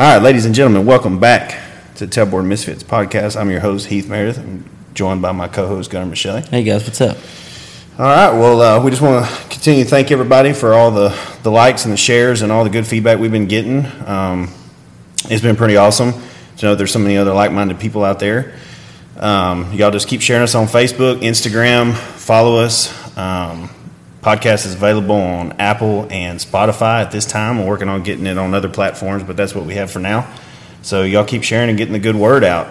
All right, ladies and gentlemen, welcome back to Tailboard Misfits podcast. I'm your host, Heath Meredith. I'm joined by my co host, Gunnar Michelle. Hey guys, what's up? All right, well, uh, we just want to continue to thank everybody for all the, the likes and the shares and all the good feedback we've been getting. Um, it's been pretty awesome to know there's so many other like minded people out there. Um, y'all just keep sharing us on Facebook, Instagram, follow us. Um, podcast is available on Apple and Spotify at this time. We're working on getting it on other platforms, but that's what we have for now. So y'all keep sharing and getting the good word out.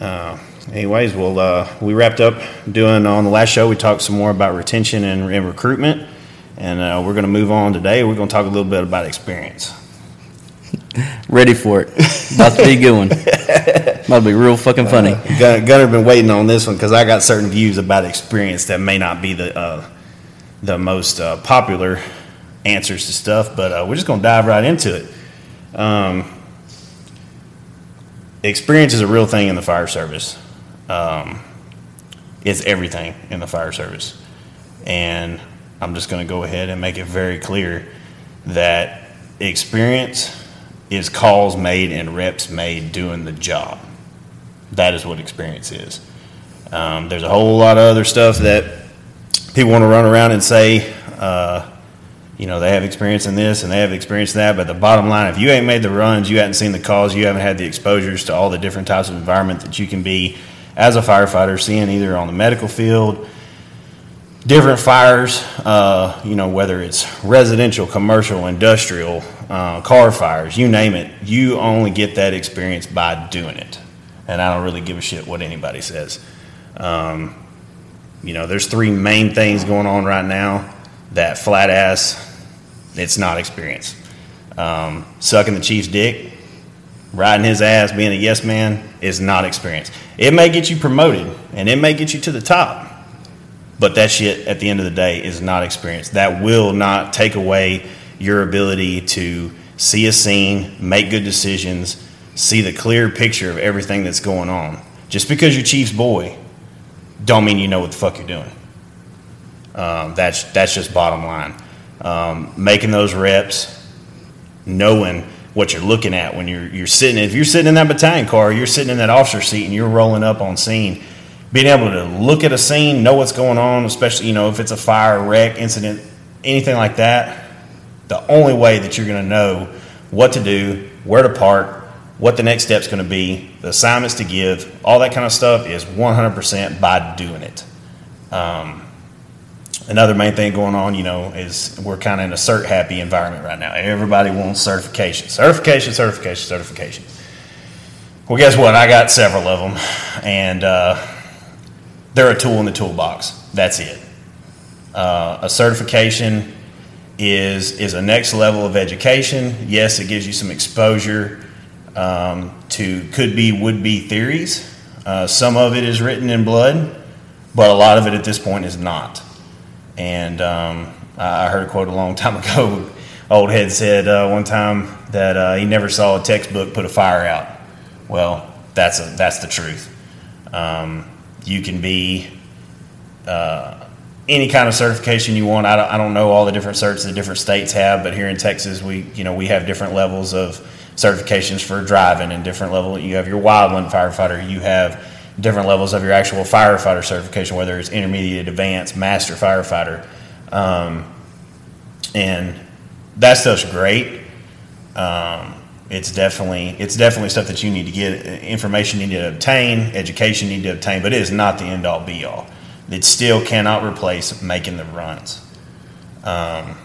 Uh, anyways, well, uh, we wrapped up doing on the last show. We talked some more about retention and, and recruitment, and uh, we're going to move on today. We're going to talk a little bit about experience. Ready for it. About to be a good one. About to be real fucking funny. Gunner, Gunner been waiting on this one because I got certain views about experience that may not be the uh, the most uh, popular answers to stuff, but uh, we're just going to dive right into it. Um, experience is a real thing in the fire service. Um, it's everything in the fire service. And I'm just going to go ahead and make it very clear that experience is calls made and reps made doing the job. That is what experience is. Um, there's a whole lot of other stuff that people want to run around and say, uh, you know, they have experience in this and they have experience in that. But the bottom line, if you ain't made the runs, you haven't seen the calls, you haven't had the exposures to all the different types of environment that you can be as a firefighter, seeing either on the medical field, different fires, uh, you know, whether it's residential, commercial, industrial, uh, car fires, you name it, you only get that experience by doing it. And I don't really give a shit what anybody says. Um, you know, there's three main things going on right now that flat ass, it's not experience. Um, sucking the chief's dick, riding his ass, being a yes man is not experience. It may get you promoted and it may get you to the top, but that shit at the end of the day is not experience. That will not take away your ability to see a scene, make good decisions, see the clear picture of everything that's going on. Just because you're Chief's boy, don't mean you know what the fuck you're doing. Um, that's that's just bottom line. Um, making those reps, knowing what you're looking at when you're you're sitting. If you're sitting in that battalion car, you're sitting in that officer seat, and you're rolling up on scene. Being able to look at a scene, know what's going on, especially you know if it's a fire, wreck, incident, anything like that. The only way that you're going to know what to do, where to park, what the next step's going to be, the assignments to give, all that kind of stuff is 100% by doing it. Um, another main thing going on, you know, is we're kind of in a cert happy environment right now. Everybody wants certification, certification, certification, certification. Well, guess what? I got several of them, and uh, they're a tool in the toolbox. That's it. Uh, a certification is is a next level of education. Yes, it gives you some exposure um, to could be would be theories. Uh, some of it is written in blood, but a lot of it at this point is not. And um, I heard a quote a long time ago. Old head said uh, one time that uh, he never saw a textbook put a fire out. Well, that's a, that's the truth. Um, you can be uh, any kind of certification you want. I don't, I don't know all the different certs that different states have, but here in Texas, we you know we have different levels of certifications for driving and different level. You have your wildland firefighter. You have different levels of your actual firefighter certification, whether it's intermediate, advanced, master firefighter, um, and that stuff's great. Um, it's definitely it's definitely stuff that you need to get information you need to obtain, education you need to obtain, but it is not the end all be all. It still cannot replace making the runs. Um,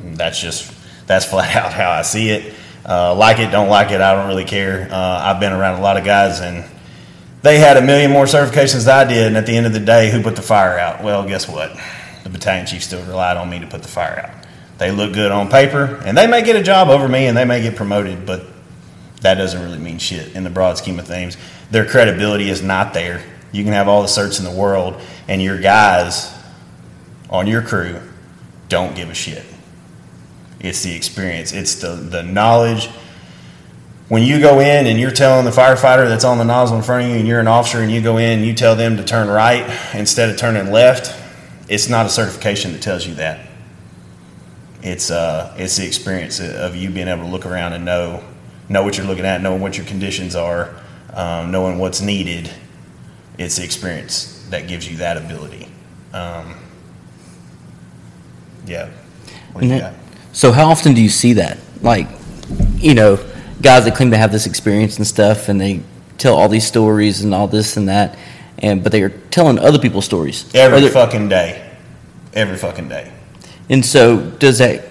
that's just that's flat out how I see it. Uh, like it, don't like it, I don't really care. Uh, I've been around a lot of guys and they had a million more certifications than I did, and at the end of the day, who put the fire out? Well, guess what? The battalion chief still relied on me to put the fire out. They look good on paper, and they may get a job over me and they may get promoted, but that doesn't really mean shit in the broad scheme of things. Their credibility is not there. You can have all the certs in the world, and your guys on your crew don't give a shit. It's the experience, it's the, the knowledge. When you go in and you're telling the firefighter that's on the nozzle in front of you, and you're an officer, and you go in and you tell them to turn right instead of turning left, it's not a certification that tells you that. It's uh, it's the experience of you being able to look around and know know what you're looking at, knowing what your conditions are, um, knowing what's needed. It's the experience that gives you that ability. Um, yeah. What do you got? That- So how often do you see that? Like, you know, guys that claim to have this experience and stuff, and they tell all these stories and all this and that, and but they are telling other people's stories. Every fucking day. Every fucking day. and so does that?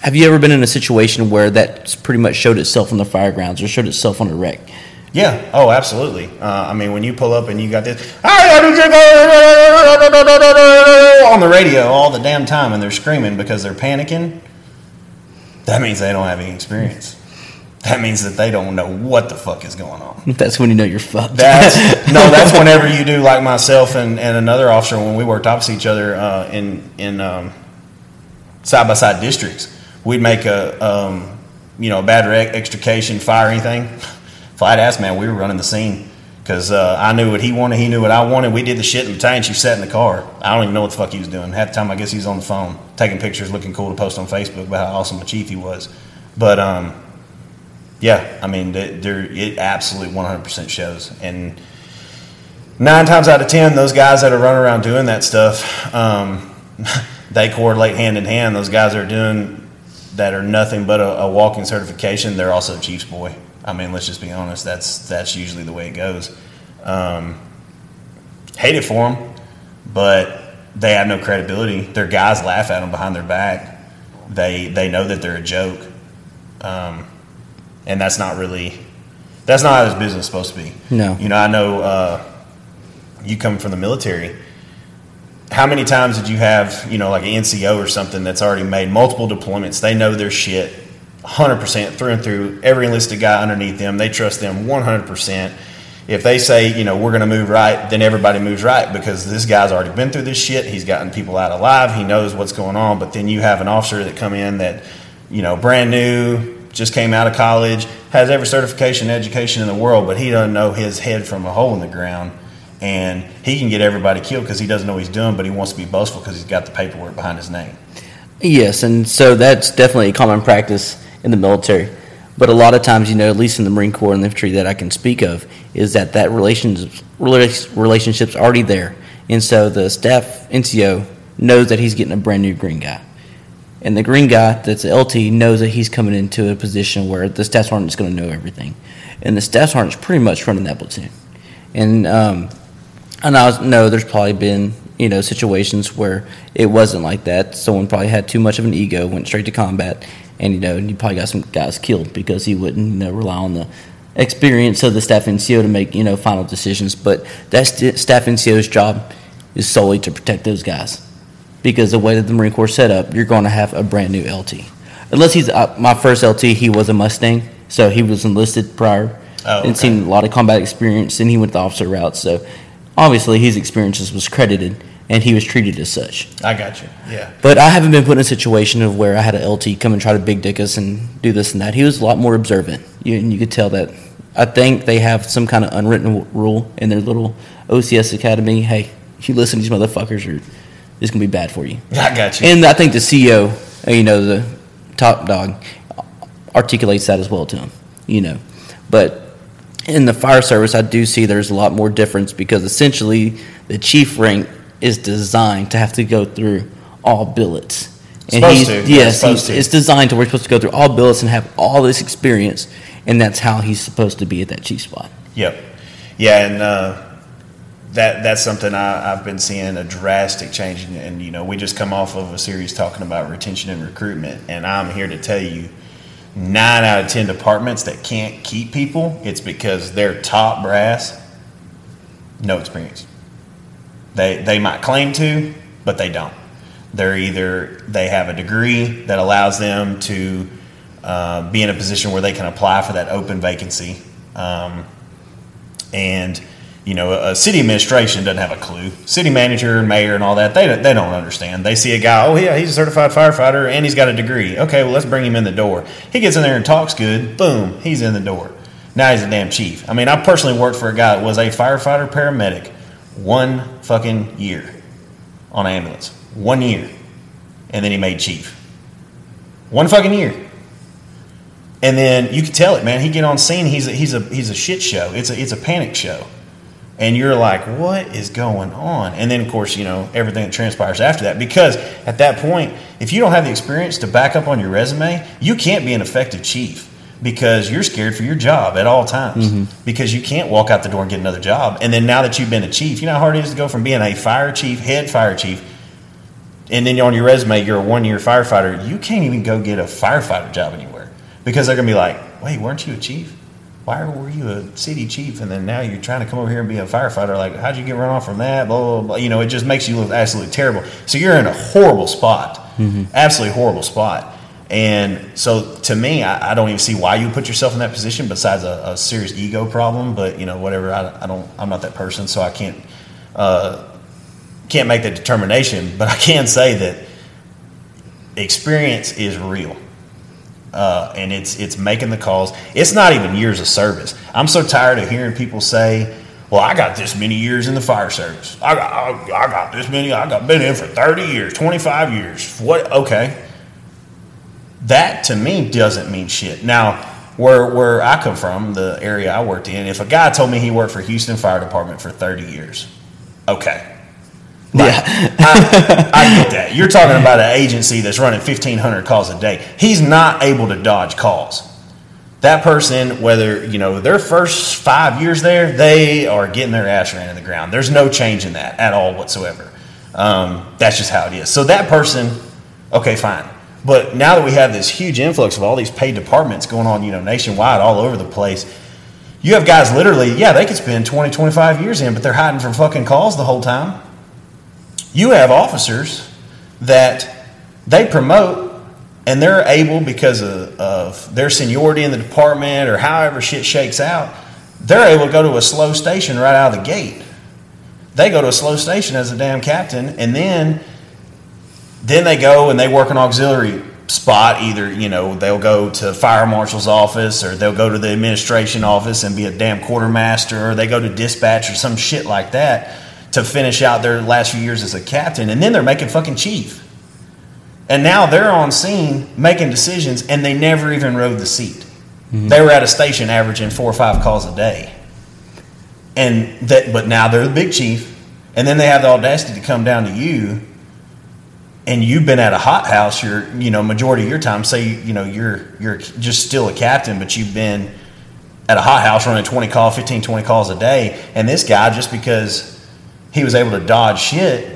Have you ever been in a situation where that's pretty much showed itself on the fire grounds or showed itself on a wreck? Yeah. Oh, absolutely. Uh, I mean, when you pull up and you got this on the radio all the damn time and they're screaming because they're panicking, that means they don't have any experience. That means that they don't know what the fuck is going on. That's when you know you're fucked. That's no. That's whenever you do like myself and, and another officer when we worked opposite each other uh, in in um, side by side districts. We'd make a um, you know a bad extrication, fire, anything. Flat ass man, we were running the scene because uh, I knew what he wanted, he knew what I wanted. We did the shit, and the battalion chief sat in the car. I don't even know what the fuck he was doing. Half the time, I guess he was on the phone taking pictures, looking cool to post on Facebook about how awesome a chief he was. But um, yeah, I mean, th- there it absolutely 100% shows. And nine times out of ten, those guys that are running around doing that stuff, um, they correlate hand in hand. Those guys that are doing that are nothing but a, a walking certification. They're also Chiefs boy. I mean, let's just be honest. That's that's usually the way it goes. Um, hate it for them, but they have no credibility. Their guys laugh at them behind their back. They they know that they're a joke, um, and that's not really that's not how this business is supposed to be. No. You know, I know uh, you come from the military. How many times did you have, you know, like an NCO or something that's already made multiple deployments? They know their shit 100% through and through. Every enlisted guy underneath them, they trust them 100%. If they say, you know, we're going to move right, then everybody moves right because this guy's already been through this shit. He's gotten people out alive. He knows what's going on. But then you have an officer that come in that, you know, brand new, just came out of college, has every certification education in the world, but he doesn't know his head from a hole in the ground. And he can get everybody killed because he doesn't know what he's doing, but he wants to be boastful because he's got the paperwork behind his name. Yes, and so that's definitely a common practice in the military. But a lot of times, you know, at least in the Marine Corps and the infantry that I can speak of, is that that relations relationship's already there, and so the staff NCO knows that he's getting a brand new green guy, and the green guy that's a LT knows that he's coming into a position where the staff sergeant's going to know everything, and the staff sergeant's pretty much running that platoon, and um, and I know there's probably been you know situations where it wasn't like that. Someone probably had too much of an ego, went straight to combat, and you know you probably got some guys killed because he wouldn't you know rely on the experience of the staff NCO to make you know final decisions. But that st- staff NCO's job is solely to protect those guys because the way that the Marine Corps set up, you're going to have a brand new LT. Unless he's uh, my first LT, he was a Mustang, so he was enlisted prior Oh, and seen a lot of combat experience, and he went the officer route. So obviously, his experiences was credited, and he was treated as such. I got you. Yeah. But I haven't been put in a situation of where I had a LT come and try to big dick us and do this and that. He was a lot more observant, you, and you could tell that. I think they have some kind of unwritten w- rule in their little OCS academy. Hey, if you listen to these motherfuckers, are it's gonna be bad for you. I got you. And I think the CEO, uh, you know, the top dog, articulates that as well to him, you know. But in the fire service, I do see there's a lot more difference because essentially the chief rank is designed to have to go through all billets. Supposed to, yes, supposed he's- to. it's designed to where he's supposed to go through all billets and have all this experience, and that's how he's supposed to be at that chief spot. Yep. Yeah, and uh, that that's something I, I've been seeing a drastic change. In, and you know, we just come off of a series talking about retention and recruitment, and I'm here to tell you, nine out of ten departments that can't keep people, it's because their top brass, no experience. They they might claim to, but they don't. They're either they have a degree that allows them to uh, be in a position where they can apply for that open vacancy. Um, and you know a city administration doesn't have a clue. City manager and mayor and all that they don't, they don't understand. They see a guy oh yeah he's a certified firefighter and he's got a degree. Okay well let's bring him in the door. He gets in there and talks good. Boom he's in the door. Now he's a damn chief. I mean i personally worked for a guy that was a firefighter paramedic one fucking year on ambulance one year and then he made chief One fucking year. And then you can tell it, man. He get on scene. He's a, he's a he's a shit show. It's a it's a panic show, and you're like, what is going on? And then of course you know everything that transpires after that. Because at that point, if you don't have the experience to back up on your resume, you can't be an effective chief because you're scared for your job at all times mm-hmm. because you can't walk out the door and get another job. And then now that you've been a chief, you know how hard it is to go from being a fire chief, head fire chief, and then on your resume you're a one year firefighter. You can't even go get a firefighter job anywhere because they're gonna be like, "Wait, weren't you a chief? Why were you a city chief? And then now you're trying to come over here and be a firefighter? Like, how'd you get run off from that? Blah blah blah. You know, it just makes you look absolutely terrible. So you're in a horrible spot, mm-hmm. absolutely horrible spot. And so to me, I, I don't even see why you put yourself in that position besides a, a serious ego problem. But you know, whatever. I, I don't. I'm not that person, so I can't uh, can't make that determination. But I can say that experience is real. Uh, and it's it's making the calls. It's not even years of service. I'm so tired of hearing people say, "Well, I got this many years in the fire service. I got I, I got this many. I got been in for 30 years, 25 years. What? Okay, that to me doesn't mean shit. Now, where where I come from, the area I worked in, if a guy told me he worked for Houston Fire Department for 30 years, okay. yeah, I, I get that. You're talking about an agency that's running 1,500 calls a day. He's not able to dodge calls. That person, whether, you know, their first five years there, they are getting their ass ran in the ground. There's no change in that at all whatsoever. Um, that's just how it is. So that person, okay, fine. But now that we have this huge influx of all these paid departments going on, you know, nationwide, all over the place, you have guys literally, yeah, they could spend 20, 25 years in, but they're hiding from fucking calls the whole time. You have officers that they promote and they're able because of, of their seniority in the department or however shit shakes out, they're able to go to a slow station right out of the gate. They go to a slow station as a damn captain, and then then they go and they work an auxiliary spot. Either you know they'll go to fire marshal's office or they'll go to the administration office and be a damn quartermaster, or they go to dispatch or some shit like that to finish out their last few years as a captain, and then they're making fucking chief. And now they're on scene making decisions, and they never even rode the seat. Mm-hmm. They were at a station averaging four or five calls a day, and that. But now they're the big chief, and then they have the audacity to come down to you, and you've been at a hot house. Your, you know, majority of your time. Say, you know, you're you're just still a captain, but you've been at a hot house running 20 calls, 15, 20 calls a day, and this guy just because he was able to dodge shit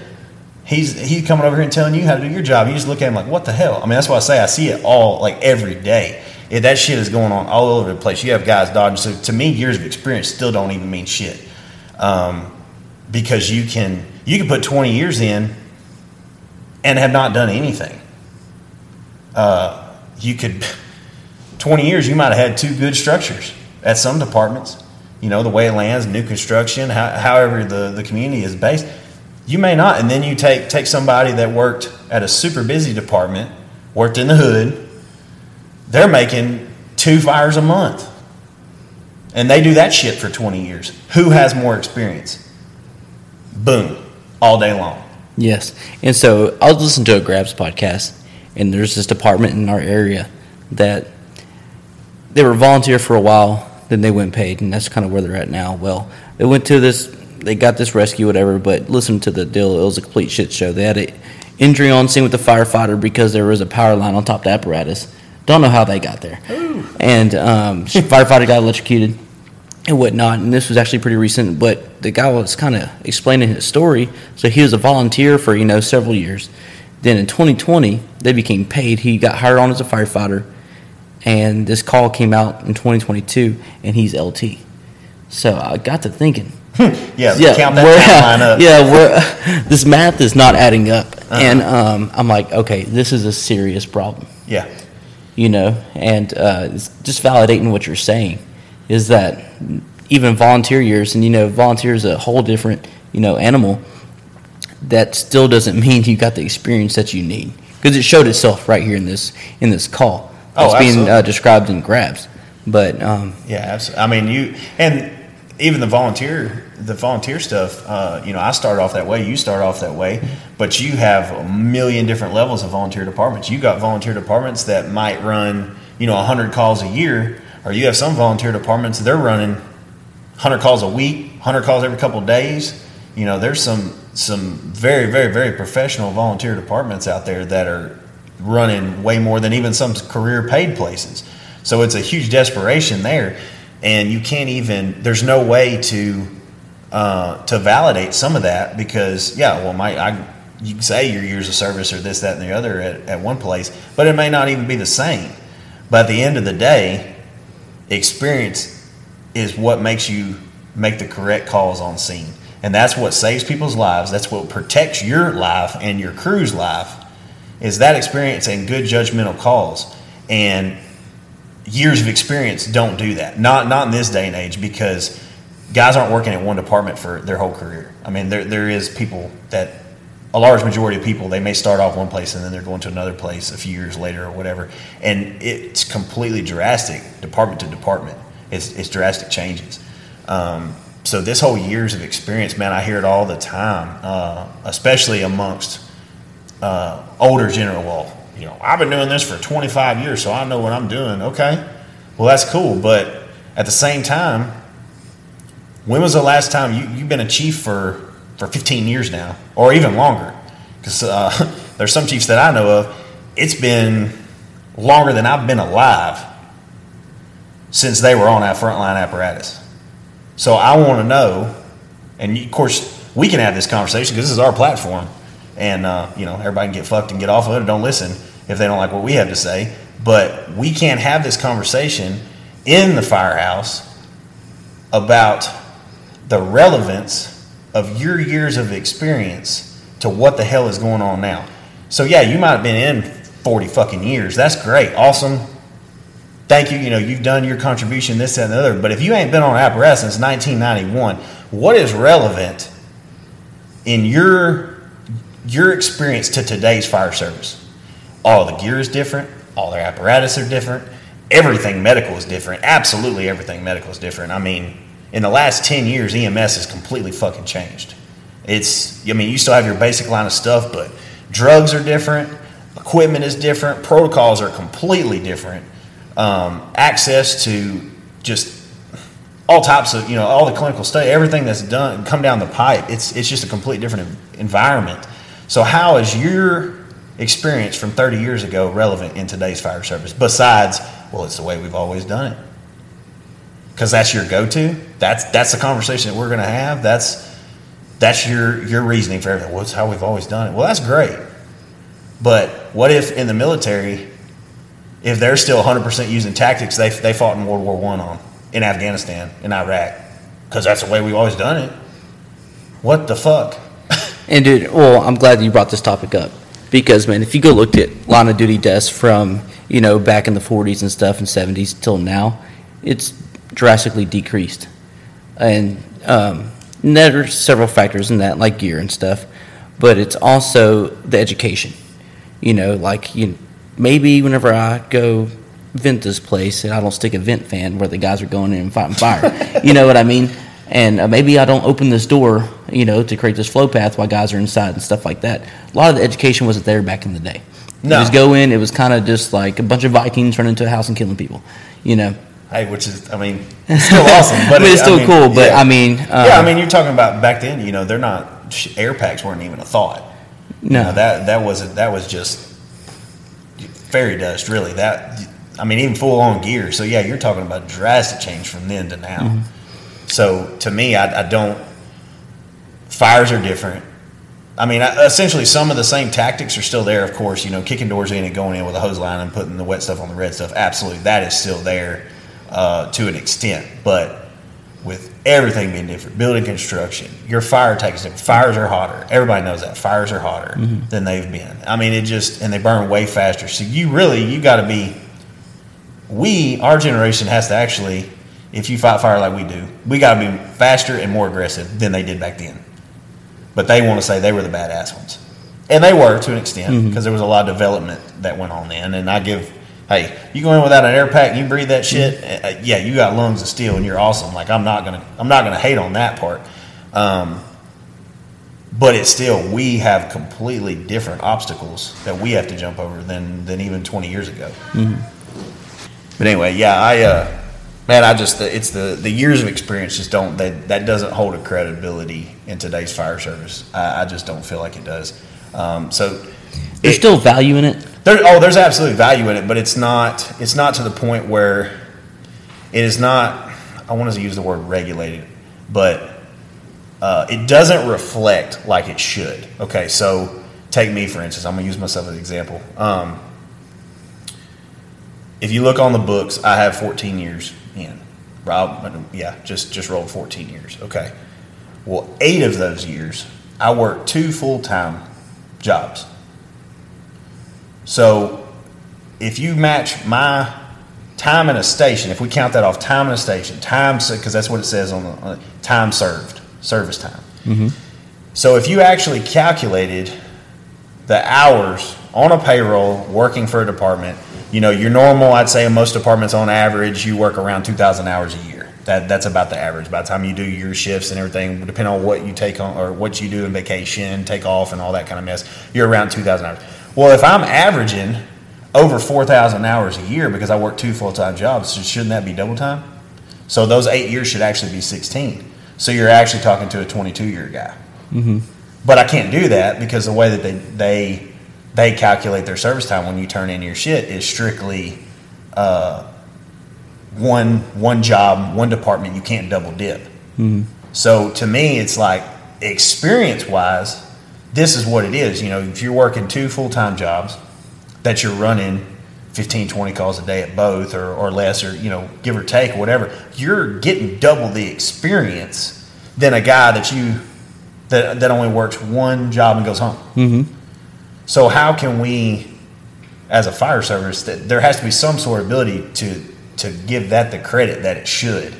he's he's coming over here and telling you how to do your job. You just look at him like, what the hell? I mean, that's why I say I see it all like every day. It, that shit is going on all over the place. You have guys dodging. So to me, years of experience still don't even mean shit, um, because you can you can put twenty years in and have not done anything. Uh, you could twenty years. You might have had two good structures at some departments. You know the way it lands, new construction, how, however the, the community is based. You may not, and then you take take somebody that worked at a super busy department, worked in the hood. They're making two fires a month, and they do that shit for twenty years. Who has more experience? Boom, all day long. Yes. And so I was listening to a Grabs podcast, and there's this department in our area that they were volunteer for a while, then they went paid, and that's kind of where they're at now. Well, they went to this, they got this rescue, whatever, but listen to the deal. It was a complete shit show. They had an injury on scene with the firefighter because there was a power line on top of the apparatus. Don't know how they got there. Ooh. And um, firefighter got electrocuted and whatnot. And this was actually pretty recent, but the guy was kind of explaining his story. So he was a volunteer for you know several years. Then in 2020, they became paid. He got hired on as a firefighter, and this call came out in 2022, and he's LT. So I got to thinking, Yeah, yeah, count that yeah, we're, this math is not adding up, and um, I'm like, okay, this is a serious problem yeah, you know, and uh, it's just validating what you're saying is that even volunteer years, and you know, volunteer is a whole different, you know, animal. That still doesn't mean you got the experience that you need because it showed itself right here in this in this call. Oh, It's being uh, described in grabs, but um, yeah. Absolutely. I mean, you and even the volunteer the volunteer stuff uh, you know i start off that way you start off that way but you have a million different levels of volunteer departments you got volunteer departments that might run you know 100 calls a year or you have some volunteer departments they're running 100 calls a week 100 calls every couple days. You know there's some some very very very professional volunteer departments out there that are running way more than even some career paid places. So it's a huge desperation there. And you can't even there's no way to uh, to validate some of that because yeah well my I you can say your years of service or this that and the other at, at one place but it may not even be the same. But at the end of the day experience is what makes you make the correct calls on scene and that's what saves people's lives that's what protects your life and your crew's life is that experience and good judgmental calls and years of experience don't do that. Not not in this day and age because guys aren't working at one department for their whole career. I mean, there there is people that a large majority of people they may start off one place and then they're going to another place a few years later or whatever, and it's completely drastic department to department. It's it's drastic changes. Um, so this whole years of experience, man, I hear it all the time, uh, especially amongst uh, older general. Well, you know, I've been doing this for 25 years, so I know what I'm doing. Okay, well, that's cool. But at the same time, when was the last time you, you've been a chief for, for 15 years now, or even longer? Because uh, there's some chiefs that I know of, it's been longer than I've been alive since they were on our frontline apparatus. So I want to know, and of course, we can have this conversation because this is our platform and uh, you know everybody can get fucked and get off of it or don't listen if they don't like what we have to say. But we can't have this conversation in the firehouse about the relevance of your years of experience to what the hell is going on now. So yeah, you might have been in 40 fucking years. That's great. Awesome. Thank you. You know, you've done your contribution, this, and the other. But if you ain't been on apparatus since 1991, what is relevant in your your experience to today's fire service. All the gear is different, all their apparatus are different, everything medical is different. Absolutely everything medical is different. I mean, in the last 10 years, EMS has completely fucking changed. It's, I mean, you still have your basic line of stuff, but drugs are different, equipment is different, protocols are completely different. Um, access to just all types of, you know, all the clinical study, everything that's done, come down the pipe, it's, it's just a completely different environment. So, how is your experience from 30 years ago relevant in today's fire service? Besides, well, it's the way we've always done it. Because that's your go-to. That's that's the conversation that we're going to have. That's that's your your reasoning for everything. Well, it's how we've always done it. Well, that's great. But what if in the military, if they're still 100% using tactics they, they fought in World War One on in Afghanistan, in Iraq, because that's the way we've always done it? What the fuck? And dude, well, I'm glad you brought this topic up because man, if you go look at line of duty deaths from you know back in the 40s and stuff and 70s till now, it's drastically decreased, and um, there are several factors in that, like gear and stuff, but it's also the education. You know, like you maybe whenever I go vent this place and I don't stick a vent fan where the guys are going in and fighting fire. you know what I mean? and uh, maybe I don't open this door, you know, to create this flow path while guys are inside and stuff like that. A lot of the education wasn't there back in the day. No. You just go in, it was kind of just like a bunch of Vikings running into a house and killing people, you know. Hey, which is, I mean, it's still awesome, but I mean, it's it- still mean, cool, but yeah. I mean, uh, yeah, I mean, you're talking about back then. You know, they're not air packs weren't even a thought. You no, know, that that was that was just fairy dust, really. That I mean, even full on gear. So yeah, you're talking about drastic change from then to now. Mm-hmm. So to me, I, I don't. Fires are different. I mean, I- essentially, some of the same tactics are still there. Of course, you know, kicking doors in and going in with a hose line and putting the wet stuff on the red stuff. Absolutely, that is still there uh, to an extent. But with everything being different, building construction, your fire takes different. Fires are hotter. Everybody knows that. Fires are hotter mm-hmm. than they've been. I mean, it just and they burn way faster. So you really you got to be. We our generation has to actually, if you fight fire like we do, we got to be faster and more aggressive than they did back then. But they want to say they were the badass ones, and they were to an extent mm-hmm. because there was a lot of development that went on then. And I give Hey, you go in without an air pack and you breathe that shit. uh, Yeah, you got lungs of steel and you're awesome. Like I'm not gonna, I'm not gonna hate on that part. Um, but it's still we have completely different obstacles that we have to jump over than than even 20 years ago. But anyway, yeah, I uh, man, I just it's the the years of experience just don't that that doesn't hold a credibility in today's fire service. I, I just don't feel like it does. Um, so There's it- still value in it. There, oh, there's absolutely value in it, but it's not. It's not to the point where it is not. I want to use the word regulated, but uh, it doesn't reflect like it should. Okay, so take me for instance. I'm gonna use myself as an example. Um, if you look on the books, I have 14 years in. Rob, yeah, just just rolled 14 years. Okay. Well, eight of those years, I worked two full time jobs. So if you match my time in a station, if we count that off time in a station, time because that's what it says on the on the- time served, service time. Mm-hmm. So if you actually calculated the hours on a payroll working for a department, you know, your normal, I'd say in most departments on average, you work around 2,000 hours a year. That, that's about the average. By the time you do your shifts and everything, depending on what you take on or what you do in vacation, take off, and all that kind of mess, you're around 2,000 hours. Well, if I'm averaging over 4,000 hours a year because I work two full time jobs, so shouldn't that be double time? So those eight years should actually be 16. So you're actually talking to a 22 year guy. But I can't do that because the way that they they they calculate their service time when you turn in your shit is strictly uh, one one job, one department. You can't double dip. So to me, it's like experience wise, this is what it is. You know, if you're working two full time jobs that you're running 15, 20 calls a day at both or, or less, or, you know, give or take, whatever, you're getting double the experience than a guy that you that, that only works one job and goes home. Mm-hmm. So how can we, as a fire service, that there has to be some sort of ability to to give that the credit that it should,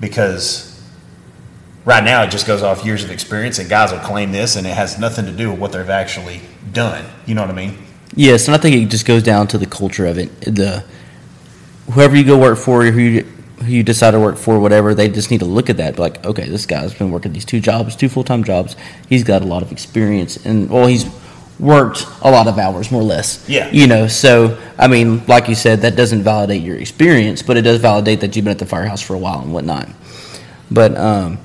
because right now it just goes off years of experience, and guys will claim this, and it has nothing to do with what they've actually done. You know what I mean? Yes, and I think it just goes down to the culture of it. The whoever you go work for, who you, who you decide to work for, whatever, they just need to look at that. Like, okay, this guy's been working these two jobs, two full time jobs. He's got a lot of experience, and well, he's worked a lot of hours, more or less. Yeah. You know, so I mean, like you said, that doesn't validate your experience, but it does validate that you've been at the firehouse for a while and whatnot. But um,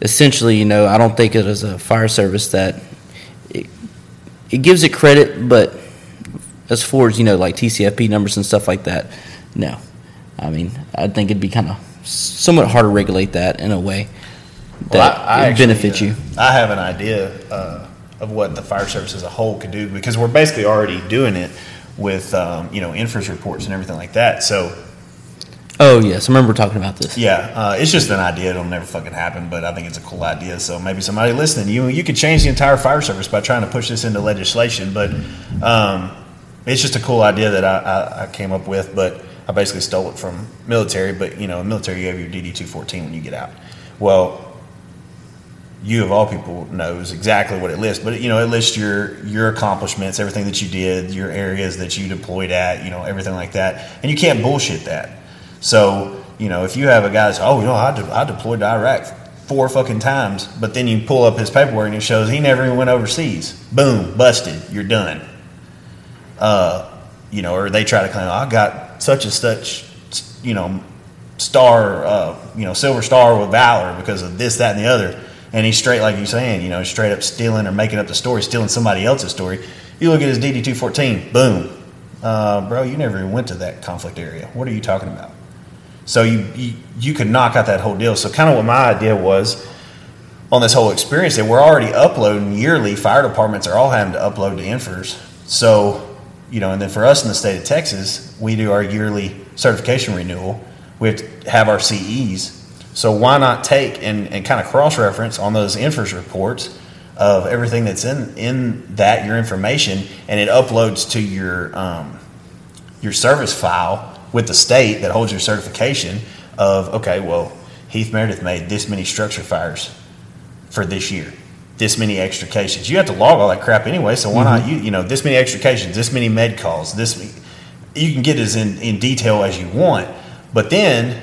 essentially, you know, I don't think it is a fire service that it, it gives it credit, but as far as you know, like TCFP numbers and stuff like that, no. I mean, I think it'd be kind of somewhat hard to regulate that in a way that Well, I- I actually, benefits uh, you. I have an idea uh, of what the fire service as a whole could do because we're basically already doing it with um, you know NFIRS reports and everything like that. So Oh yes, I remember talking about this. yeah, uh, it's just an idea. It'll never fucking happen, but I think it's a cool idea. So maybe somebody listening, you you could change the entire fire service by trying to push this into legislation. But um, it's just a cool idea that I, I, I came up with. But I basically stole it from military. But you know, military, you have your DD two fourteen when you get out. Well, you of all people knows exactly what it lists, but you know it lists your your accomplishments, everything that you did, your areas that you deployed at, you know everything like that, and you can't bullshit that. So you know if you have a guy that's oh you know I, de- I deployed to Iraq four fucking times, but then you pull up his paperwork and it shows he never even went overseas. Boom, busted. You're done. Uh, you know, or they try to claim "Oh, I got such and such, you know, star, uh, you know, silver star with valor because of this, that, and the other. And he's straight, like you're saying, you know, straight up stealing or making up the story, stealing somebody else's story. You look at his DD two fourteen, boom, uh, bro, you never even went to that conflict area. What are you talking about? So you, you you could knock out that whole deal. So kind of what my idea was on this whole experience that we're already uploading yearly. Fire departments are all having to upload to NFIRS. So you know, and then for us in the state of Texas, we do our yearly certification renewal. We have to have our CEs. So why not take and, and kind of cross reference on those NFIRS reports of everything that's in in that your information, and it uploads to your um, your service file with the state that holds your certification of okay, well, Heath Meredith made this many structure fires for this year, this many extrications. You have to log all that crap anyway, so why not mm-hmm. you you know this many extrications, this many med calls, this you can get as in, in detail as you want, but then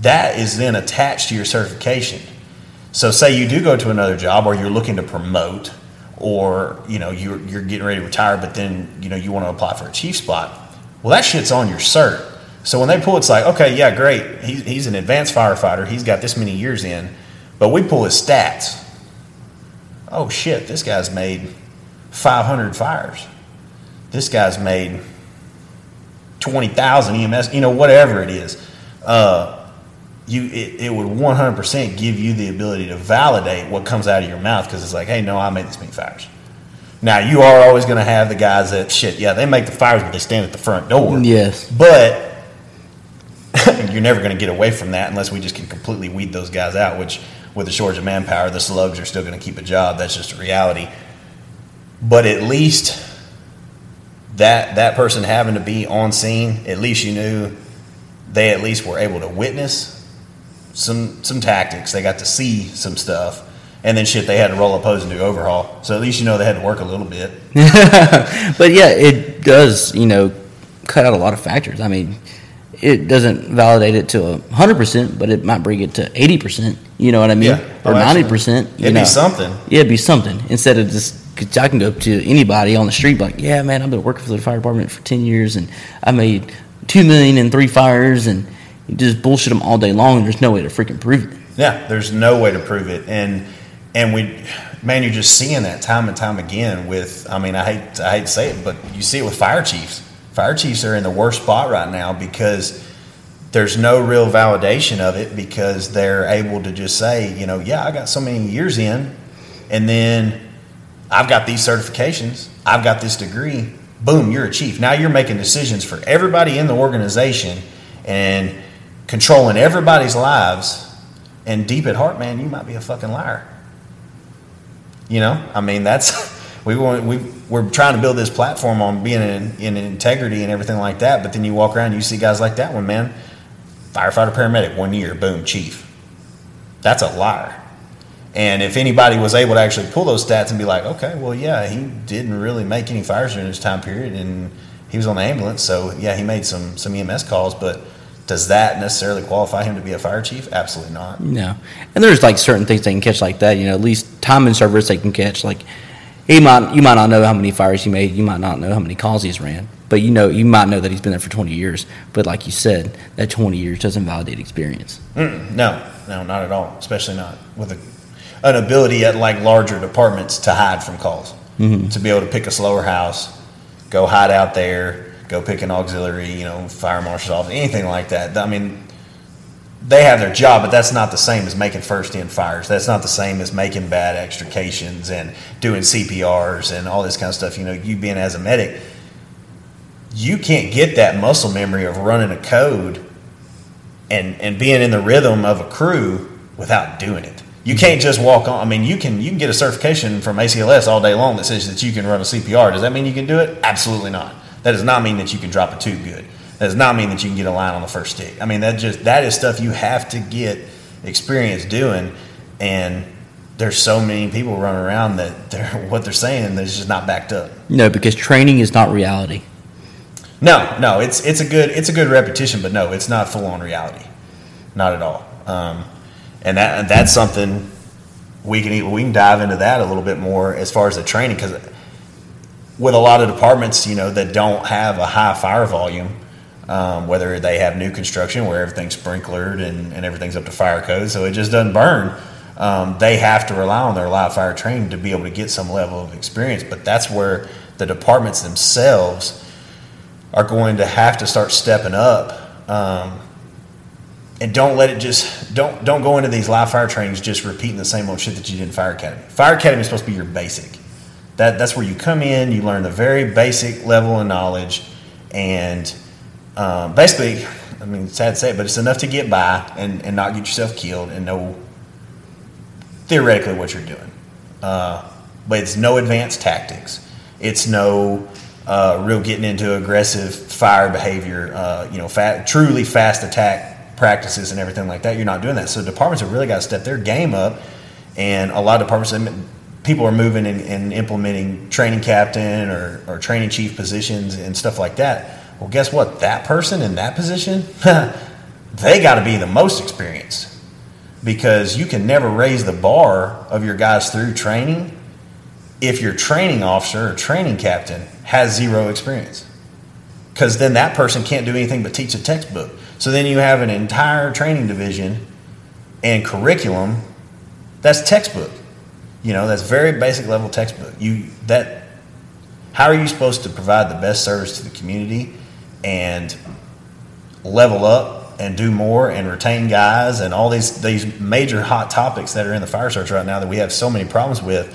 that is then attached to your certification. So say you do go to another job or you're looking to promote or you know you're, you're getting ready to retire but then you know you want to apply for a chief spot well that shit's on your cert so when they pull it's like okay yeah great. He's, he's an advanced firefighter. He's got this many years in. But we pull his stats. Oh shit this guy's made 500 fires. This guy's made 20,000 EMS you know whatever it is. Uh, you it, it would 100% give you the ability to validate what comes out of your mouth because it's like hey no i made this many fires. Now you are always going to have the guys that shit yeah they make the fires but they stand at the front door. Yes. but you're never going to get away from that unless we just can completely weed those guys out which with the shortage of manpower the slugs are still going to keep a job that's just a reality but at least that that person having to be on scene at least you knew they at least were able to witness some some tactics. They got to see some stuff, and then shit they had to roll a pose and do overhaul. So at least you know they had to work a little bit. But yeah, it does, you know, cut out a lot of factors. I mean, it doesn't validate it to a hundred percent, but it might bring it to eighty percent. You know what I mean? Yeah. Or Oh, ninety percent. It'd be something. Yeah, it'd be something instead of just. Cause I can go up to anybody on the street, like, yeah, man, I've been working for the fire department for ten years, and I made two million in three fires, and you just bullshit them all day long, and there's no way to freaking prove it. Yeah, there's no way to prove it, and and we, man, you're just seeing that time and time again. With, I mean, I hate I hate to say it, but you see it with fire chiefs. Fire chiefs are in the worst spot right now because there's no real validation of it because they're able to just say, you know, yeah, I got so many years in, and then I've got these certifications, I've got this degree. Boom, you're a chief. Now you're making decisions for everybody in the organization and controlling everybody's lives. And deep at heart, man, you might be a fucking liar. You know, I mean, that's we want we we're trying to build this platform on being in, in integrity and everything like that. But then you walk around, you see guys like that one, man, firefighter, paramedic, one year, boom, chief. That's a liar. And if anybody was able to actually pull those stats and be like, okay, well, yeah, he didn't really make any fires during his time period, and he was on the ambulance, so yeah, he made some some EMS calls, but does that necessarily qualify him to be a fire chief? Absolutely not. No, and there's like certain things they can catch like that. You know, at least time and service they can catch. Like he might, you might not know how many fires he made. You might not know how many calls he's ran. But you know, you might know that he's been there for 20 years. But like you said, that 20 years doesn't validate experience. Mm-mm, no, no, not at all. Especially not with a, an ability at like larger departments to hide from calls. Mm-hmm. To be able to pick a slower house, go hide out there, go pick an auxiliary, you know, fire marshal's office, anything like that. I mean, they have their job, but that's not the same as making first in fires. That's not the same as making bad extrications and doing CPRs and all this kind of stuff. You know, you being as a medic, you can't get that muscle memory of running a code and and being in the rhythm of a crew without doing it. You mm-hmm. can't just walk on. I mean, you can you can get a certification from ACLS all day long that says that you can run a CPR. Does that mean you can do it? Absolutely not. That does not mean that you can drop a tube good. That does not mean that you can get a line on the first stick. I mean, that just that is stuff you have to get experience doing, and there's so many people running around that they're what they're saying is just not backed up. No, because training is not reality. No, no, it's it's a good it's a good repetition, but no, it's not full on reality, not at all. Um, and that that's something we can we can dive into that a little bit more as far as the training because with a lot of departments, you know, that don't have a high fire volume, um, whether they have new construction where everything's sprinklered and, and everything's up to fire code, so it just doesn't burn. Um, they have to rely on their live fire training to be able to get some level of experience, but that's where the departments themselves are going to have to start stepping up um, and don't let it just don't don't go into these live fire trainings just repeating the same old shit that you did in fire academy fire academy is supposed to be your basic that that's where you come in you learn the very basic level of knowledge and um, basically i mean sad to say it but it's enough to get by and, and not get yourself killed and know theoretically what you're doing uh, but it's no advanced tactics it's no uh, real getting into aggressive fire behavior, uh, you know, truly fast attack practices and everything like that. You're not doing that. So departments have really got to step their game up, and a lot of departments, people are moving and, and implementing training captain or, or training chief positions and stuff like that. Well, guess what? That person in that position, they got to be the most experienced because you can never raise the bar of your guys through training if your training officer or training captain has zero experience. Because then that person can't do anything but teach a textbook. So then you have an entire training division and curriculum that's textbook. You know, that's very basic level textbook. You that how are you supposed to provide the best service to the community and level up and do more and retain guys and all these these major hot topics that are in the fire service right now that we have so many problems with.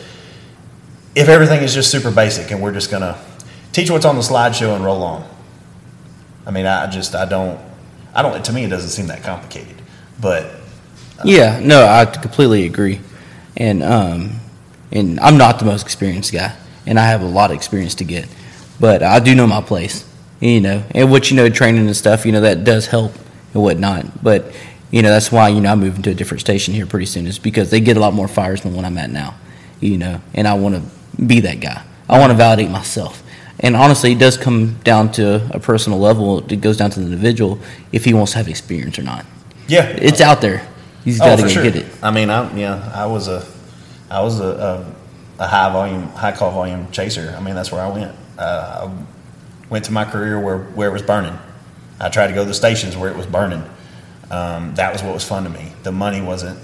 If everything is just super basic and we're just going to teach what's on the slideshow and roll on. I mean i just i don't i don't to me it doesn't seem that complicated but Yeah, no, I completely agree, and um, and I'm not the most experienced guy, and I have a lot of experience to get, but I do know my place, you know, and what you know, training and stuff, you know, that does help and whatnot, but you know, that's why you know I'm moving to a different station here pretty soon, is because they get a lot more fires than what I'm at now, you know, and I want to be that guy. I want to validate myself. And honestly, it does come down to a personal level. It goes down to the individual if he wants to have experience or not. yeah It's out there. He's got to go get it. I mean, I'm yeah, I was a, I was a, a, a high volume, high call volume chaser. I mean, that's where I went. Uh, I went to my career where where it was burning. I tried to go to the stations where it was burning. Um, that was what was fun to me. The money wasn't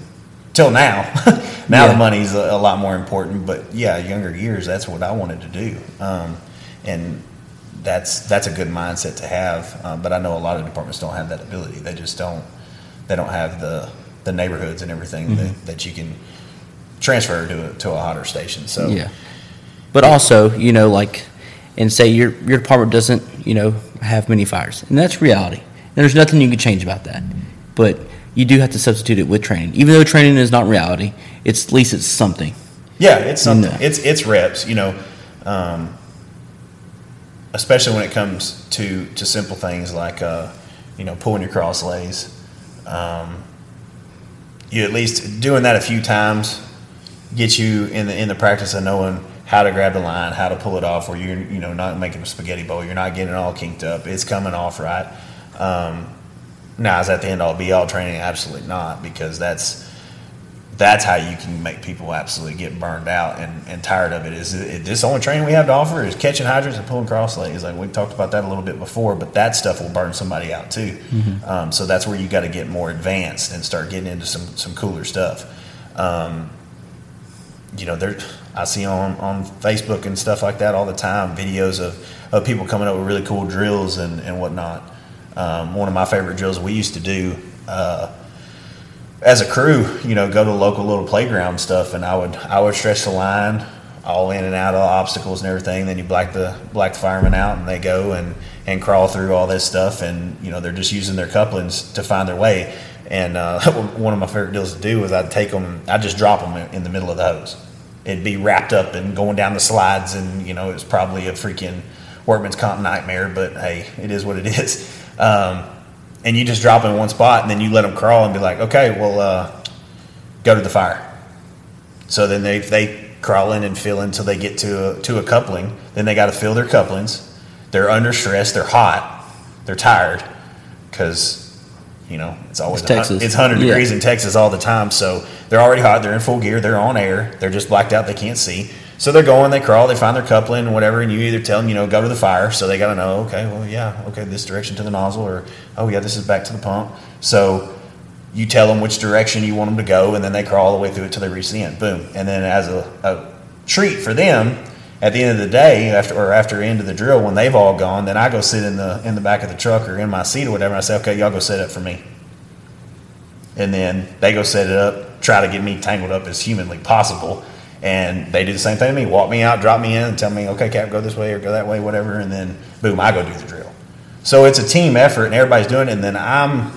till now. now Yeah. the money's a, a lot more important. But yeah, younger years, that's what I wanted to do. Um, and that's that's a good mindset to have. Um, but I know a lot of departments don't have that ability. They just don't. They don't have the the neighborhoods and everything Mm-hmm. that, that you can transfer to a, to a hotter station. So Yeah. But also, you know, like, and say your your department doesn't, you know, have many fires, and that's reality. And there's nothing you can change about that. But you do have to substitute it with training, even though training is not reality. It's at least it's something. Yeah, it's something. No. It's it's reps, you know, um, especially when it comes to to simple things like uh, you know pulling your cross lays. Um, you at least doing that a few times gets you in the in the practice of knowing how to grab the line, how to pull it off, where you're you know not making a spaghetti bowl, you're not getting it all kinked up, it's coming off right. Um, now, is that the end all be all training? Absolutely not, because that's that's how you can make people absolutely get burned out and, and tired of it. Is it, this only training we have to offer is catching hydrants and pulling cross lays? Like we talked about that a little bit before, but that stuff will burn somebody out too. Um, so that's where you got to get more advanced and start getting into some some cooler stuff. Um, you know, there I see on on Facebook and stuff like that all the time videos of, of people coming up with really cool drills and and whatnot. Um, one of my favorite drills we used to do. Uh, as a crew, you know, go to the local little playground stuff, and I would I would stretch the line all in and out of obstacles and everything. Then you black the black the firemen out, and they go and and crawl through all this stuff, and you know they're just using their couplings to find their way. And uh, one of my favorite deals to do was I'd take them, I'd just drop them in the middle of the hose. It'd be wrapped up and going down the slides, and you know it was probably a freaking workman's comp nightmare, but hey, it is what it is. Um, and you just drop in one spot and then you let them crawl and be like, okay, well, uh, go to the fire. So then they, they crawl in and fill until they get to a, to a coupling. Then they got to fill their couplings. They're under stress. They're hot. They're tired because you know it's always It's Texas. it's 100 Yeah. degrees in Texas all the time. So they're already hot. They're in full gear. They're on air. They're just blacked out. They can't see. So they're going. They crawl. They find their coupling whatever. And you either tell them, you know, go to the fire. So they got to know. Okay, well, yeah, okay, this direction to the nozzle, or oh yeah, this is back to the pump. So you tell them which direction you want them to go, and then they crawl all the way through it till they reach the end. Boom. And then as a, a treat for them, at the end of the day, after or after the end of the drill, when they've all gone, then I go sit in the in the back of the truck or in my seat or whatever. And I say, okay, y'all go set it up for me. And then they go set it up, try to get me tangled up as humanly possible. And they do the same thing to me. Walk me out, drop me in, and tell me, okay, Cap, go this way or go that way, whatever. And then boom, I go do the drill. So it's a team effort, and everybody's doing it. And then I'm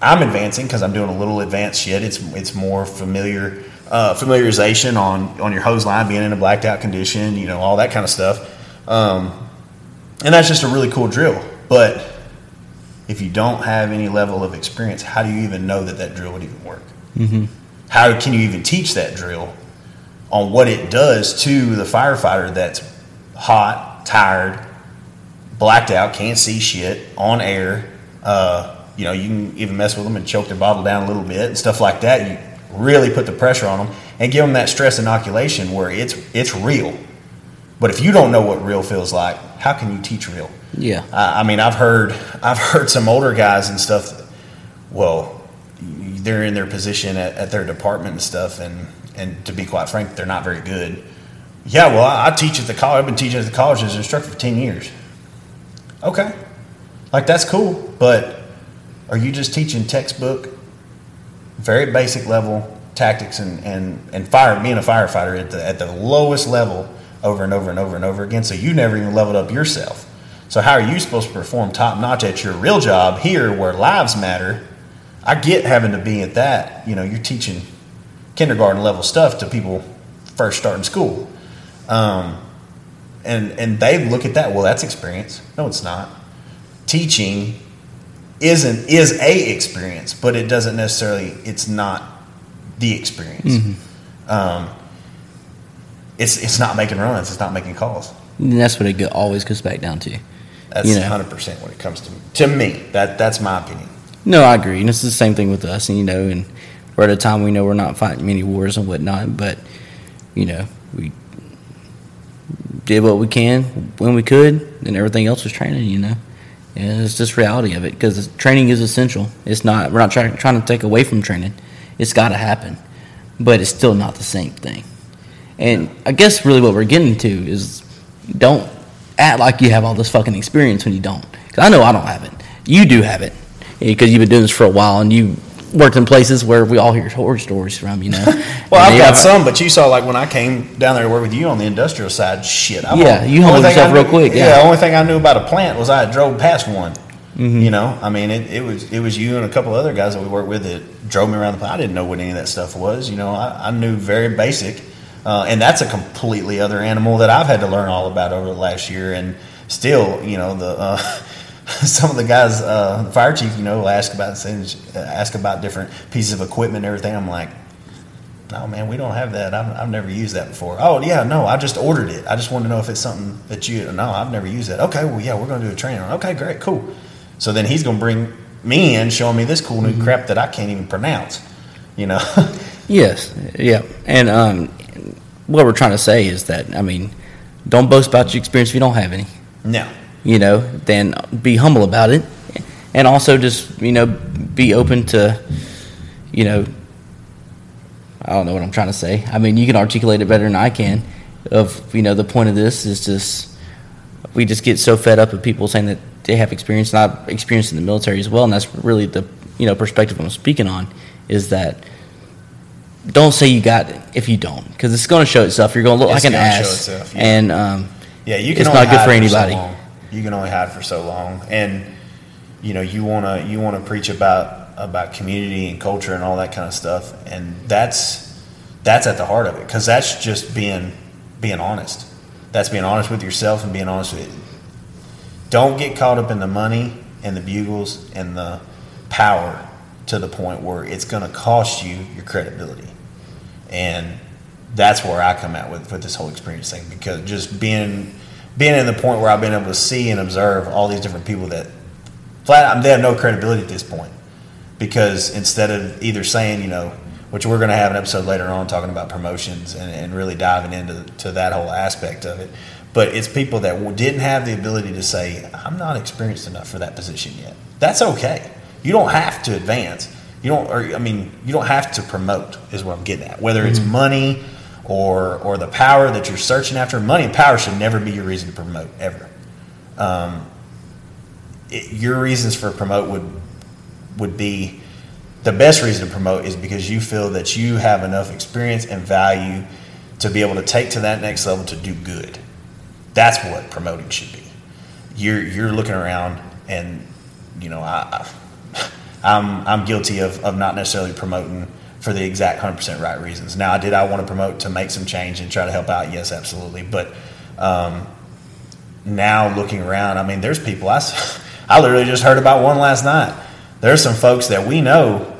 I'm advancing because I'm doing a little advanced shit. It's it's more familiar uh, familiarization on on your hose line being in a blacked out condition, you know, all that kind of stuff. Um, and that's just a really cool drill. But if you don't have any level of experience, how do you even know that that drill would even work? Mm-hmm. How can you even teach that drill on what it does to the firefighter that's hot, tired, blacked out, can't see shit, on air. Uh, you know, you can even mess with them and choke their bottle down a little bit and stuff like that. You really put the pressure on them and give them that stress inoculation where it's it's real. But if you don't know what real feels like, how can you teach real? Yeah. I I mean, I've heard I've heard some older guys and stuff. Well, they're in their position at, at their department and stuff, and and to be quite frank, they're not very good. Yeah, well, I, I teach at the college. I've been teaching at the college as an instructor for ten years. Okay, like that's cool, but are you just teaching textbook, very basic level tactics and and and fire being a firefighter at the at the lowest level over and over and over and over again? So you never even leveled up yourself. So how are you supposed to perform top notch at your real job here, where lives matter? I get having to be at that. You know, you're teaching kindergarten level stuff to people first starting school, um, and and they look at that. Well, that's experience. No, it's not. Teaching isn't is a experience, but it doesn't necessarily. It's not the experience. Um, it's it's not making runs. It's not making calls. And that's what it go, always goes back down to. That's You know. hundred percent when it comes to to me. That that's my opinion. No, I agree, and it's the same thing with us. And you know, and we're at a time we know we're not fighting many wars and whatnot, but you know, we did what we can when we could, and everything else was training. You know, and it's just reality of it because training is essential. It's not. We're not trying trying to take away from training. It's got to happen, but it's still not the same thing. And I guess really what we're getting to is don't act like you have all this fucking experience when you don't. Because I know I don't have it. You do have it because you've been doing this for a while and you worked in places where we all hear horror stories from. You know. Well, And I've got some, but you saw like when I came down there to work with you on the industrial side. Shit, I'm Yeah, on- you humbled yourself I real quick, Yeah, yeah. the only thing I knew about a plant was I drove past one. Mm-hmm. You know, I mean, it, it was it was you and a couple other guys that we worked with that drove me around the plant. I didn't know what any of that stuff was. You know, I, I knew very basic, uh, and that's a completely other animal that I've had to learn all about over the last year. And still, you know, the uh, some of the guys, uh, the fire chief, you know, will ask about things, ask about different pieces of equipment and everything. I'm like. No, man, we don't have that. I've, I've never used that before. Oh, yeah, no, I just ordered it. I just want to know if it's something that you. No, I've never used that. Okay, well, yeah, we're going to do a training. on. Okay, great, cool. So then he's going to bring me in, showing me this cool new crap that I can't even pronounce. You know, Yes. Yeah. And um, what we're trying to say is that I mean, don't boast about your experience if you don't have any. no, you know, then be humble about it, and also just you know be open to, you know, I don't know what I'm trying to say. I mean, you can articulate it better than I can. Of you know, the point of this is just we just get so fed up of people saying that they have experience, and I've experienced in the military as well, and that's really the you know perspective I'm speaking on is that. Don't say you got it if you don't, because it's going to show itself. You're going to look It's like an ass, itself, yeah. and um, yeah, you can. It's not good for so anybody. long. You can only hide for so long, and you know you want to you want to preach about about community and culture and all that kind of stuff, and that's that's at the heart of it because that's just being being honest. That's being honest with yourself and being honest with. It. Don't get caught up in the money and the bugles and the power to the point where it's going to cost you your credibility and that's where I come out with with this whole experience thing because just being being in the point where I've been able to see and observe all these different people that flat out they have no credibility at this point. Because instead of either saying you know which we're going to have an episode later on talking about promotions and, and really diving into to that whole aspect of it. But it's people that didn't have the ability to say i'm not experienced enough for that position yet. That's okay. You don't have to advance. You don't or i mean you don't have to promote is what i'm getting at. Whether it's mm-hmm. money or or the power that you're searching after money and power should never be your reason to promote ever um, it, your reasons for promote would would be the best reason to promote is because you feel that you have enough experience and value to be able to take to that next level to do good. That's what promoting should be. You're you're looking around and you know I, I I'm I'm guilty of, of not necessarily promoting for the exact hundred percent right reasons. Now, did I want to promote to make some change and try to help out? Yes, absolutely. But um, now looking around, I mean, there's people I, I literally just heard about one last night. There's some folks that we know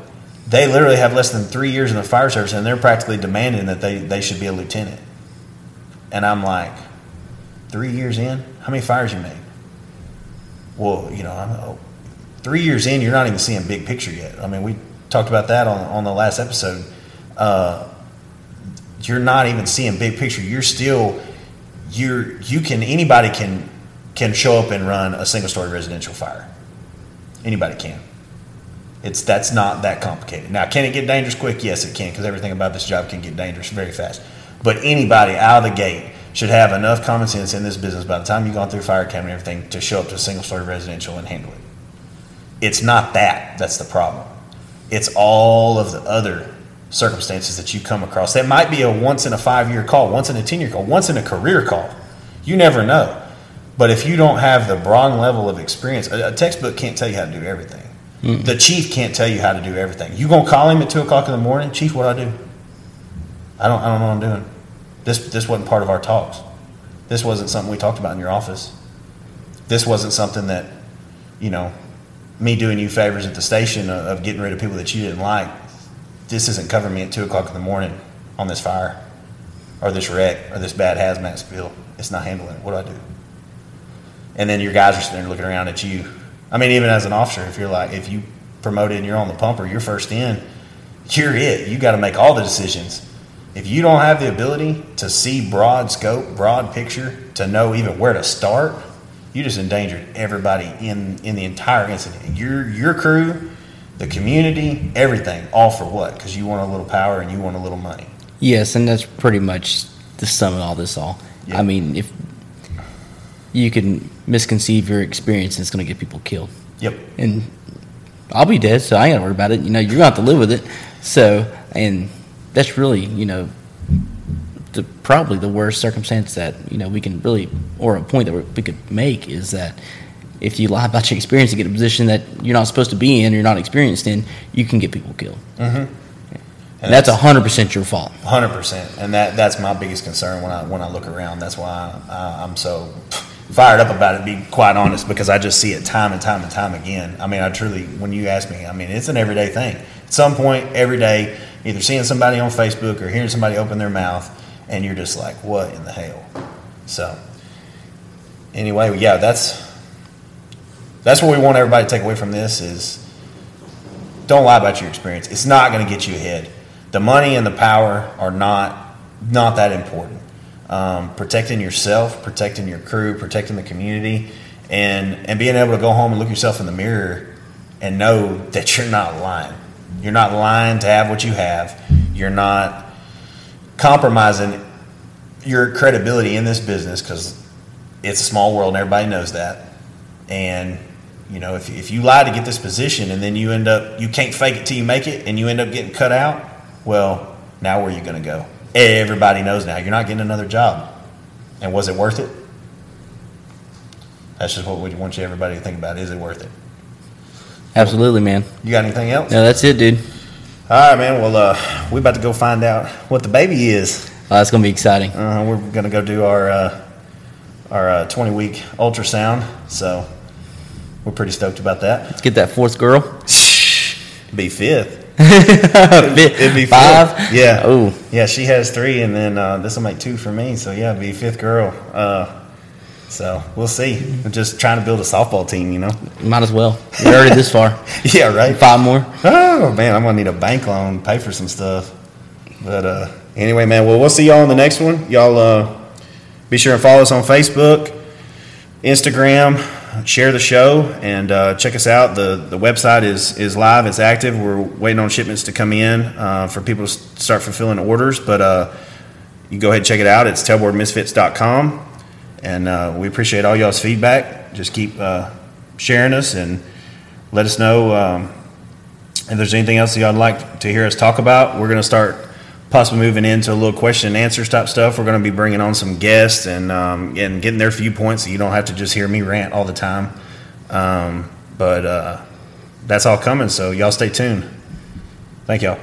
they literally have less than three years in the fire service and they're practically demanding that they, they should be a lieutenant. And I'm like, three years in, how many fires you made? Well, you know, I'm, oh, three years in, you're not even seeing big picture yet. I mean, we talked about that on, on the last episode. Uh, you're not even seeing big picture. You're still, you're, you can, anybody can, can show up and run a single story residential fire. Anybody can. It's, that's not that complicated. Now, can it get dangerous quick? Yes, it can, because everything about this job can get dangerous very fast. But anybody out of the gate should have enough common sense in this business by the time you've gone through fire academy and everything to show up to a single story residential and handle it. It's not that that's the problem. It's all of the other circumstances that you come across. That might be a once in a five year call, once in a 10 year call, once in a career call. You never know. But if you don't have the broad level of experience, a, a textbook can't tell you how to do everything. The chief can't tell you how to do everything. You gonna call him at two o'clock in the morning, chief? What do I do? I don't. I don't know what I'm doing. This this wasn't part of our talks. This wasn't something we talked about in your office. This wasn't something that, you know, me doing you favors at the station of, getting rid of people that you didn't like. This isn't covering me at two o'clock in the morning on this fire, or this wreck, or this bad hazmat spill. It's not handling it. What do I do? And then your guys are sitting there looking around at you. I mean, even as an officer, if you're like, if you promoted and you're on the pump or you're first in, you're it. You got to make all the decisions. If you don't have the ability to see broad scope, broad picture, to know even where to start, you just endangered everybody in, in the entire incident. Your, your crew, the community, everything, all for what? Because you want a little power and you want a little money. Yes, and that's pretty much the sum of all this all. Yeah. I mean, if you can misconceive your experience, and it's going to get people killed. Yep. And I'll be dead, so I ain't to worry about it. You know, you're going to have to live with it. So, and that's really, you know, the, probably the worst circumstance that, you know, we can really, or a point that we could make is that if you lie about your experience and get a position that you're not supposed to be in, or you're not experienced in, you can get people killed. Mm-hmm. And that's 100% your fault. Hundred percent, and that that's my biggest concern when I when I look around. That's why I, I'm so fired up about it. To be quite honest, because I just see it time and time and time again. I mean, I truly, when you ask me, I mean, it's an everyday thing. At some point, every day, either seeing somebody on Facebook or hearing somebody open their mouth, and you're just like, what in the hell? So, anyway, yeah, that's that's what we want everybody to take away from this is don't lie about your experience. It's not going to get you ahead. The money and the power are not not that important. Um, protecting yourself, protecting your crew, protecting the community, and and being able to go home and look yourself in the mirror and know that you're not lying. You're not lying to have what you have. You're not compromising your credibility in this business because it's a small world and everybody knows that. And you know, if, if you lie to get this position and then you end up, you can't fake it till you make it and you end up getting cut out, well, now where are you going to go? Everybody knows now you're not getting another job. And was it worth it? That's just what we want you everybody to think about. Is it worth it? Absolutely, man. You got anything else? No, that's it, dude. All right, man. Well, uh, we about to go find out what the baby is. Oh, that's going to be exciting. Uh, we're gonna go do our uh, our uh, 20 week ultrasound. So we're pretty stoked about that. Let's get that fourth girl. Be fifth. It'd It'd be five. fifth. Yeah. Oh, Yeah, she has three, and then uh, this will make two for me. So yeah, be fifth girl. So we'll see. We're just trying to build a softball team, you know. might as well. You're already this far. Yeah, right. Five more. Oh man, I'm gonna need a bank loan, pay for some stuff. But uh, anyway, man. Well, we'll see y'all in the next one. Y'all uh, be sure and follow us on Facebook, Instagram. Share the show and uh, check us out. the The website is is live. It's active. We're waiting on shipments to come in uh, for people to start fulfilling orders. But uh, you go ahead and check it out. It's tailboardmisfits.com. And uh, we appreciate all y'all's feedback. Just keep uh, sharing us and let us know. Um, if there's anything else that y'all would like to hear us talk about, we're going to start possibly moving into a little question and answers type stuff. We're going to be bringing on some guests and um, and getting their viewpoints, so you don't have to just hear me rant all the time. Um, but uh, that's all coming, so y'all stay tuned. Thank y'all.